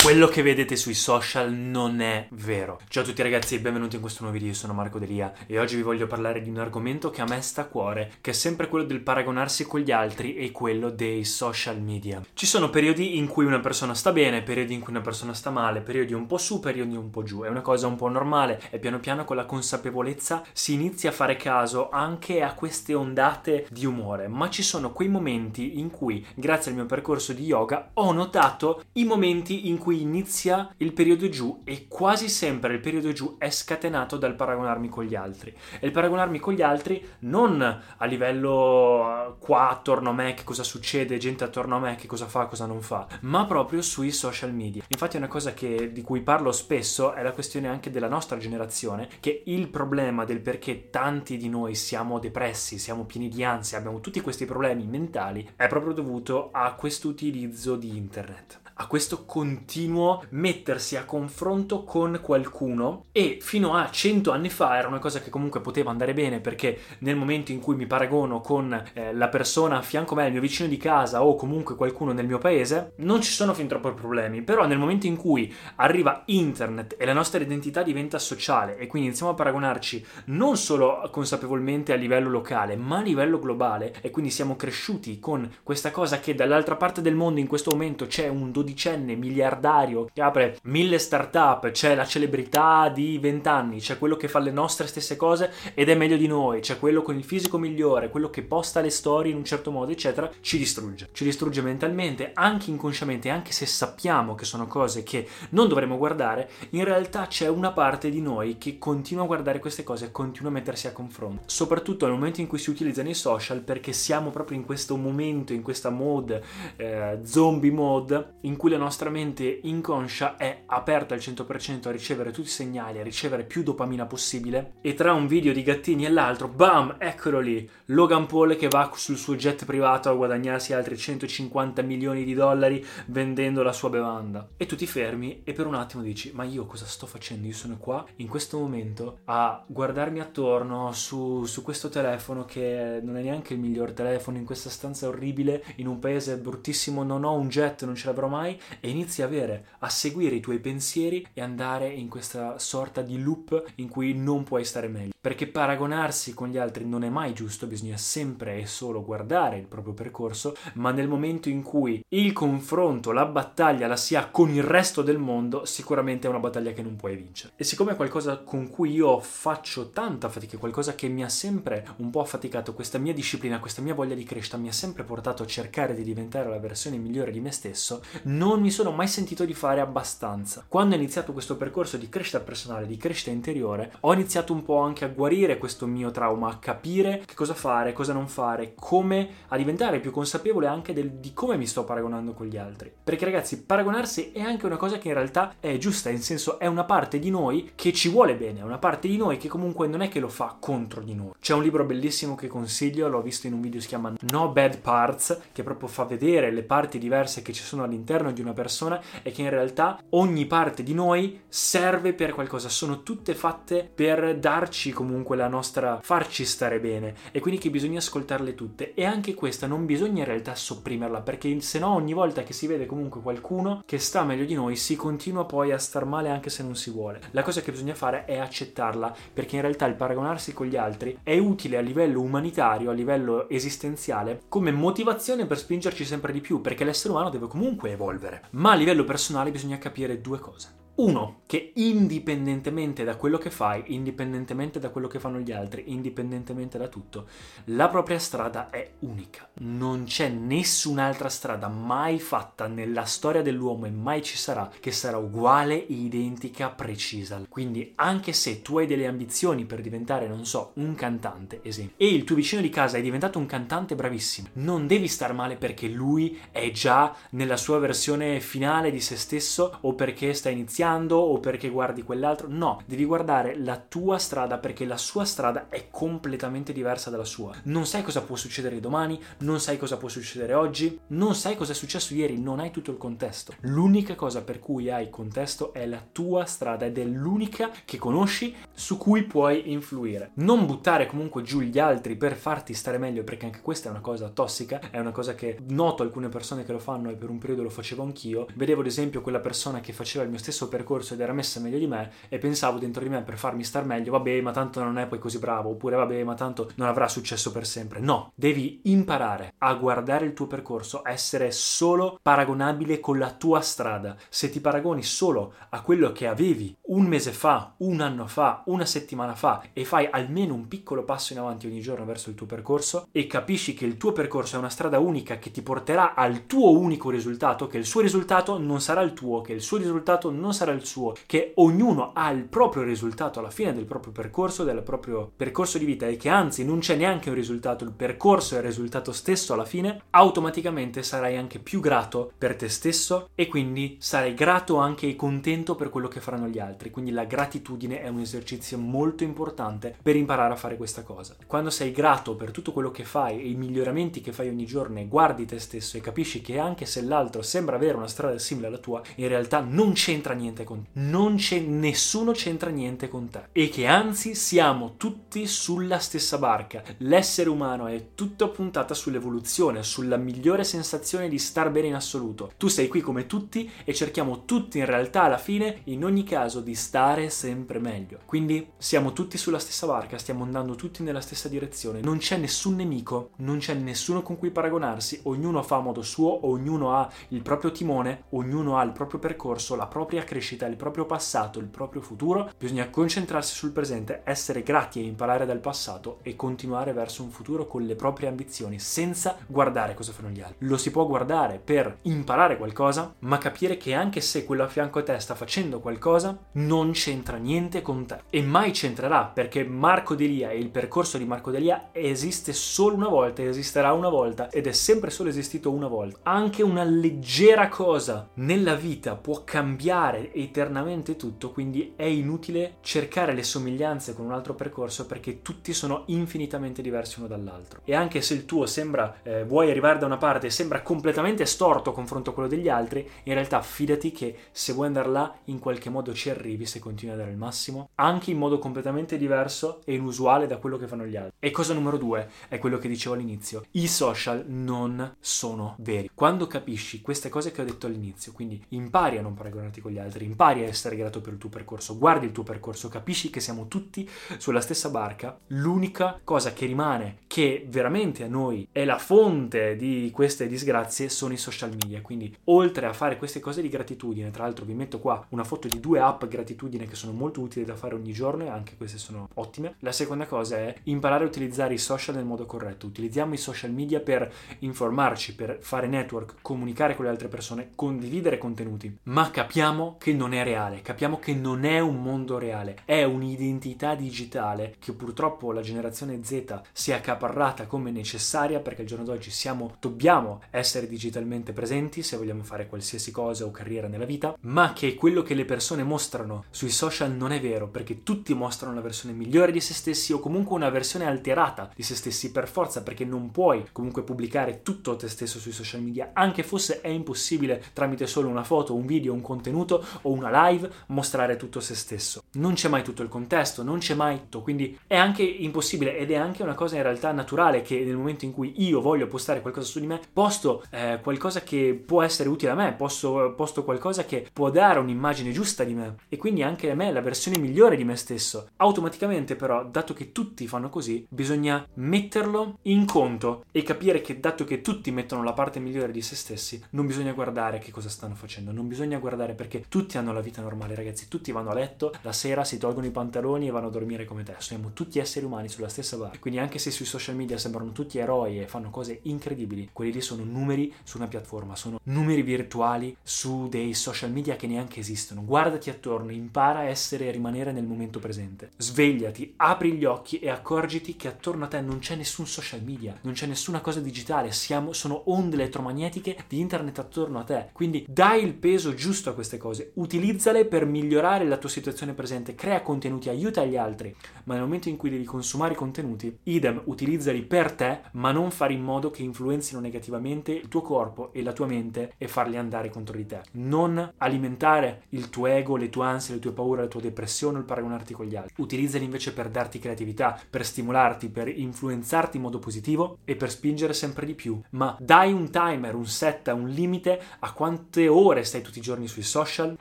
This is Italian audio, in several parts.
Quello che vedete sui social non è vero. Ciao a tutti ragazzi e benvenuti in questo nuovo video, io sono Marco Delia e oggi vi voglio parlare di un argomento che a me sta a cuore, che è sempre quello del paragonarsi con gli altri e quello dei social media. Ci sono periodi in cui una persona sta bene, periodi in cui una persona sta male, periodi un po' su, periodi un po' giù, è una cosa un po' normale e piano piano con la consapevolezza si inizia a fare caso anche a queste ondate di umore, ma ci sono quei momenti in cui, grazie al mio percorso di yoga, ho notato i momenti in cui cui inizia il periodo giù e quasi sempre il periodo giù è scatenato dal paragonarmi con gli altri. E il paragonarmi con gli altri non a livello uh, qua attorno a me che cosa succede, gente attorno a me che cosa fa, cosa non fa, ma proprio sui social media. Infatti una cosa che, di cui parlo spesso è la questione anche della nostra generazione, che il problema del perché tanti di noi siamo depressi, siamo pieni di ansia, abbiamo tutti questi problemi mentali, è proprio dovuto a questo utilizzo di internet a questo continuo mettersi a confronto con qualcuno. E fino a 100 anni fa era una cosa che comunque poteva andare bene perché nel momento in cui mi paragono con eh, la persona a fianco a me, il mio vicino di casa o comunque qualcuno nel mio paese, non ci sono fin troppo problemi, però nel momento in cui arriva internet e la nostra identità diventa sociale e quindi iniziamo a paragonarci non solo consapevolmente a livello locale, ma a livello globale e quindi siamo cresciuti con questa cosa che dall'altra parte del mondo in questo momento c'è un 12 dodicenne miliardario che apre mille start-up, c'è la celebrità di 20 anni, c'è quello che fa le nostre stesse cose ed è meglio di noi, c'è quello con il fisico migliore, quello che posta le storie in un certo modo, eccetera, ci distrugge. Ci distrugge mentalmente, anche inconsciamente, anche se sappiamo che sono cose che non dovremmo guardare, in realtà c'è una parte di noi che continua a guardare queste cose e continua a mettersi a confronto. Soprattutto nel momento in cui si utilizzano i social, perché siamo proprio in questo momento, in questa mode, eh, zombie mode, in cui la nostra mente inconscia è aperta al 100% a ricevere tutti i segnali, a ricevere più dopamina possibile e tra un video di gattini e l'altro, bam, eccolo lì, Logan Paul che va sul suo jet privato a guadagnarsi altri 150 milioni di dollari vendendo la sua bevanda. E tu ti fermi e per un attimo dici, ma io cosa sto facendo? Io sono qua in questo momento a guardarmi attorno su, su questo telefono che non è neanche il miglior telefono in questa stanza orribile, in un paese bruttissimo, non ho un jet, non ce l'avrò mai e inizi a avere, a seguire i tuoi pensieri e andare in questa sorta di loop in cui non puoi stare meglio. Perché paragonarsi con gli altri non è mai giusto, bisogna sempre e solo guardare il proprio percorso, ma nel momento in cui il confronto, la battaglia la si ha con il resto del mondo, sicuramente è una battaglia che non puoi vincere. E siccome è qualcosa con cui io faccio tanta fatica, qualcosa che mi ha sempre un po' affaticato, questa mia disciplina, questa mia voglia di crescita mi ha sempre portato a cercare di diventare la versione migliore di me stesso, non mi sono mai sentito di fare abbastanza. Quando ho iniziato questo percorso di crescita personale, di crescita interiore, ho iniziato un po' anche a guarire questo mio trauma, a capire che cosa fare, cosa non fare, come a diventare più consapevole anche del, di come mi sto paragonando con gli altri. Perché ragazzi, paragonarsi è anche una cosa che in realtà è giusta, in senso è una parte di noi che ci vuole bene, è una parte di noi che comunque non è che lo fa contro di noi. C'è un libro bellissimo che consiglio, l'ho visto in un video, si chiama No Bad Parts, che proprio fa vedere le parti diverse che ci sono all'interno di una persona e che in realtà ogni parte di noi serve per qualcosa, sono tutte fatte per darci comunque la nostra, farci stare bene e quindi che bisogna ascoltarle tutte e anche questa non bisogna in realtà sopprimerla perché se no ogni volta che si vede comunque qualcuno che sta meglio di noi si continua poi a star male anche se non si vuole. La cosa che bisogna fare è accettarla perché in realtà il paragonarsi con gli altri è utile a livello umanitario, a livello esistenziale come motivazione per spingerci sempre di più perché l'essere umano deve comunque evolvere. Ma a livello personale bisogna capire due cose. Uno, che indipendentemente da quello che fai, indipendentemente da quello che fanno gli altri, indipendentemente da tutto, la propria strada è unica. Non c'è nessun'altra strada mai fatta nella storia dell'uomo e mai ci sarà che sarà uguale, identica, precisa. Quindi anche se tu hai delle ambizioni per diventare, non so, un cantante, esempio, e il tuo vicino di casa è diventato un cantante bravissimo, non devi star male perché lui è già nella sua versione finale di se stesso o perché sta iniziando iniziando o perché guardi quell'altro. No, devi guardare la tua strada perché la sua strada è completamente diversa dalla sua. Non sai cosa può succedere domani, non sai cosa può succedere oggi, non sai cosa è successo ieri, non hai tutto il contesto. L'unica cosa per cui hai contesto è la tua strada ed è l'unica che conosci su cui puoi influire. Non buttare comunque giù gli altri per farti stare meglio perché anche questa è una cosa tossica, è una cosa che noto alcune persone che lo fanno e per un periodo lo facevo anch'io. Vedevo ad esempio quella persona che faceva il mio stesso percorso percorso ed era messa meglio di me e pensavo dentro di me per farmi star meglio, vabbè, ma tanto non è poi così bravo, oppure vabbè, ma tanto non avrà successo per sempre. No, devi imparare a guardare il tuo percorso, a essere solo paragonabile con la tua strada. Se ti paragoni solo a quello che avevi un mese fa, un anno fa, una settimana fa e fai almeno un piccolo passo in avanti ogni giorno verso il tuo percorso e capisci che il tuo percorso è una strada unica che ti porterà al tuo unico risultato, che il suo risultato non sarà il tuo, che il suo risultato non sarà il suo, che ognuno ha il proprio risultato alla fine del proprio percorso, del proprio percorso di vita e che anzi non c'è neanche un risultato, il percorso è il risultato stesso alla fine, automaticamente sarai anche più grato per te stesso e quindi sarai grato anche e contento per quello che faranno gli altri. Quindi la gratitudine è un esercizio molto importante per imparare a fare questa cosa. Quando sei grato per tutto quello che fai e i miglioramenti che fai ogni giorno e guardi te stesso e capisci che anche se l'altro sembra avere una strada simile alla tua, in realtà non c'entra niente con te. Non c'è nessuno c'entra niente con te. E che anzi siamo tutti sulla stessa barca. L'essere umano è tutto puntata sull'evoluzione, sulla migliore sensazione di star bene in assoluto. Tu sei qui come tutti e cerchiamo tutti in realtà alla fine, in ogni caso, di stare sempre meglio. Quindi siamo tutti sulla stessa barca, stiamo andando tutti nella stessa direzione. Non c'è nessun nemico, non c'è nessuno con cui paragonarsi, ognuno fa a modo suo, ognuno ha il proprio timone, ognuno ha il proprio percorso, la propria crescita il proprio passato, il proprio futuro, bisogna concentrarsi sul presente, essere grati e imparare dal passato e continuare verso un futuro con le proprie ambizioni, senza guardare cosa fanno gli altri. Lo si può guardare per imparare qualcosa, ma capire che anche se quello a fianco a te sta facendo qualcosa, non c'entra niente con te. E mai c'entrerà, perché Marco Delia e il percorso di Marco Delia esiste solo una volta, esisterà una volta ed è sempre solo esistito una volta. Anche una leggera cosa nella vita può cambiare eternamente tutto, quindi è inutile cercare le somiglianze con un altro percorso perché tutti sono infinitamente diversi uno dall'altro. E anche se il tuo sembra, eh, vuoi arrivare da una parte e sembra completamente storto confronto a quello degli altri, in realtà fidati che se vuoi andare là in qualche modo ci arrivi se continui a dare il massimo, anche in modo completamente diverso e inusuale da quello che fanno gli altri. E cosa numero due è quello che dicevo all'inizio, i social non sono veri. Quando capisci queste cose che ho detto all'inizio, quindi impari a non paragonarti con gli altri, impari a essere grato per il tuo percorso, guardi il tuo percorso, capisci che siamo tutti sulla stessa barca. L'unica cosa che rimane, che veramente a noi è la fonte di queste disgrazie, sono i social media. Quindi, oltre a fare queste cose di gratitudine, tra l'altro vi metto qua una foto di due app gratitudine che sono molto utili da fare ogni giorno e anche queste sono ottime. La seconda cosa è imparare a utilizzare i social nel modo corretto. Utilizziamo i social media per informarci, per fare network, comunicare con le altre persone, condividere contenuti, ma capiamo che non è reale, capiamo che non è un mondo reale, è un'identità digitale che purtroppo la generazione Z si è accaparrata come necessaria perché al giorno d'oggi siamo, dobbiamo essere digitalmente presenti se vogliamo fare qualsiasi cosa o carriera nella vita, ma che quello che le persone mostrano sui social non è vero perché tutti mostrano la versione migliore di se stessi o comunque una versione alterata di se stessi per forza perché non puoi comunque pubblicare tutto te stesso sui social media, anche fosse è impossibile tramite solo una foto, un video, un contenuto o una live mostrare tutto se stesso. Non c'è mai tutto il contesto, non c'è mai tutto, quindi è anche impossibile ed è anche una cosa in realtà naturale che nel momento in cui io voglio postare qualcosa su di me, posto eh, qualcosa che può essere utile a me, posto, posto qualcosa che può dare un'immagine giusta di me e quindi anche a me la versione migliore di me stesso. Automaticamente però, dato che tutti fanno così, bisogna metterlo in conto e capire che dato che tutti mettono la parte migliore di se stessi, non bisogna guardare che cosa stanno facendo, non bisogna guardare perché tutti hanno la vita normale, ragazzi, tutti vanno a letto, la sera si tolgono i pantaloni e vanno a dormire come te, siamo tutti esseri umani sulla stessa barca, quindi anche se sui social media sembrano tutti eroi e fanno cose incredibili, quelli lì sono numeri su una piattaforma, sono numeri virtuali su dei social media che neanche esistono, guardati attorno, impara a essere e rimanere nel momento presente, svegliati, apri gli occhi e accorgiti che attorno a te non c'è nessun social media, non c'è nessuna cosa digitale, siamo, sono onde elettromagnetiche di internet attorno a te, quindi dai il peso giusto a queste cose, utilizzale per migliorare la tua situazione presente, crea contenuti, aiuta gli altri, ma nel momento in cui devi consumare i contenuti, idem, utilizzali per te, ma non fare in modo che influenzino negativamente il tuo corpo e la tua mente e farli andare contro di te. Non alimentare il tuo ego, le tue ansie, le tue paure, la tua depressione o il paragonarti con gli altri. Utilizzali invece per darti creatività, per stimolarti, per influenzarti in modo positivo e per spingere sempre di più. Ma dai un timer, un set, un limite a quante ore stai tutti i giorni sui social,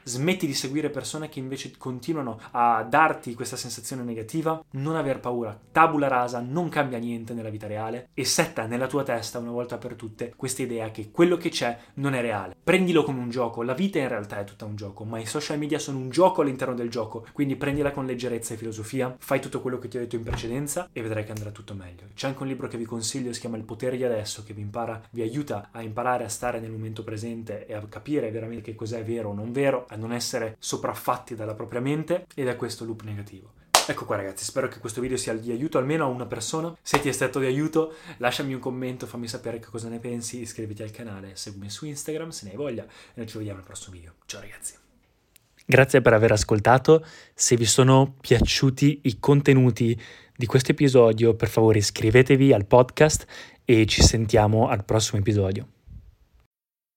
smetti di seguire persone che invece continuano a darti questa sensazione negativa, non aver paura, tabula rasa, non cambia niente nella vita reale e setta nella tua testa una volta per tutte questa idea che quello che c'è non è reale. Prendilo come un gioco, la vita in realtà è tutta un gioco, ma i social media sono un gioco all'interno del gioco, quindi prendila con leggerezza e filosofia, fai tutto quello che ti ho detto in precedenza e vedrai che andrà tutto meglio. C'è anche un libro che vi consiglio, si chiama Il potere di adesso, che vi impara, vi aiuta a imparare a stare nel momento presente e a capire veramente che cos'è vero o non vero, a non essere sopraffatti dalla propria mente e da questo loop negativo. Ecco qua ragazzi, spero che questo video sia di aiuto almeno a una persona. Se ti è stato di aiuto, lasciami un commento, fammi sapere che cosa ne pensi, iscriviti al canale, seguimi su Instagram se ne hai voglia e noi ci vediamo al prossimo video. Ciao ragazzi! Grazie per aver ascoltato, se vi sono piaciuti i contenuti di questo episodio per favore iscrivetevi al podcast e ci sentiamo al prossimo episodio.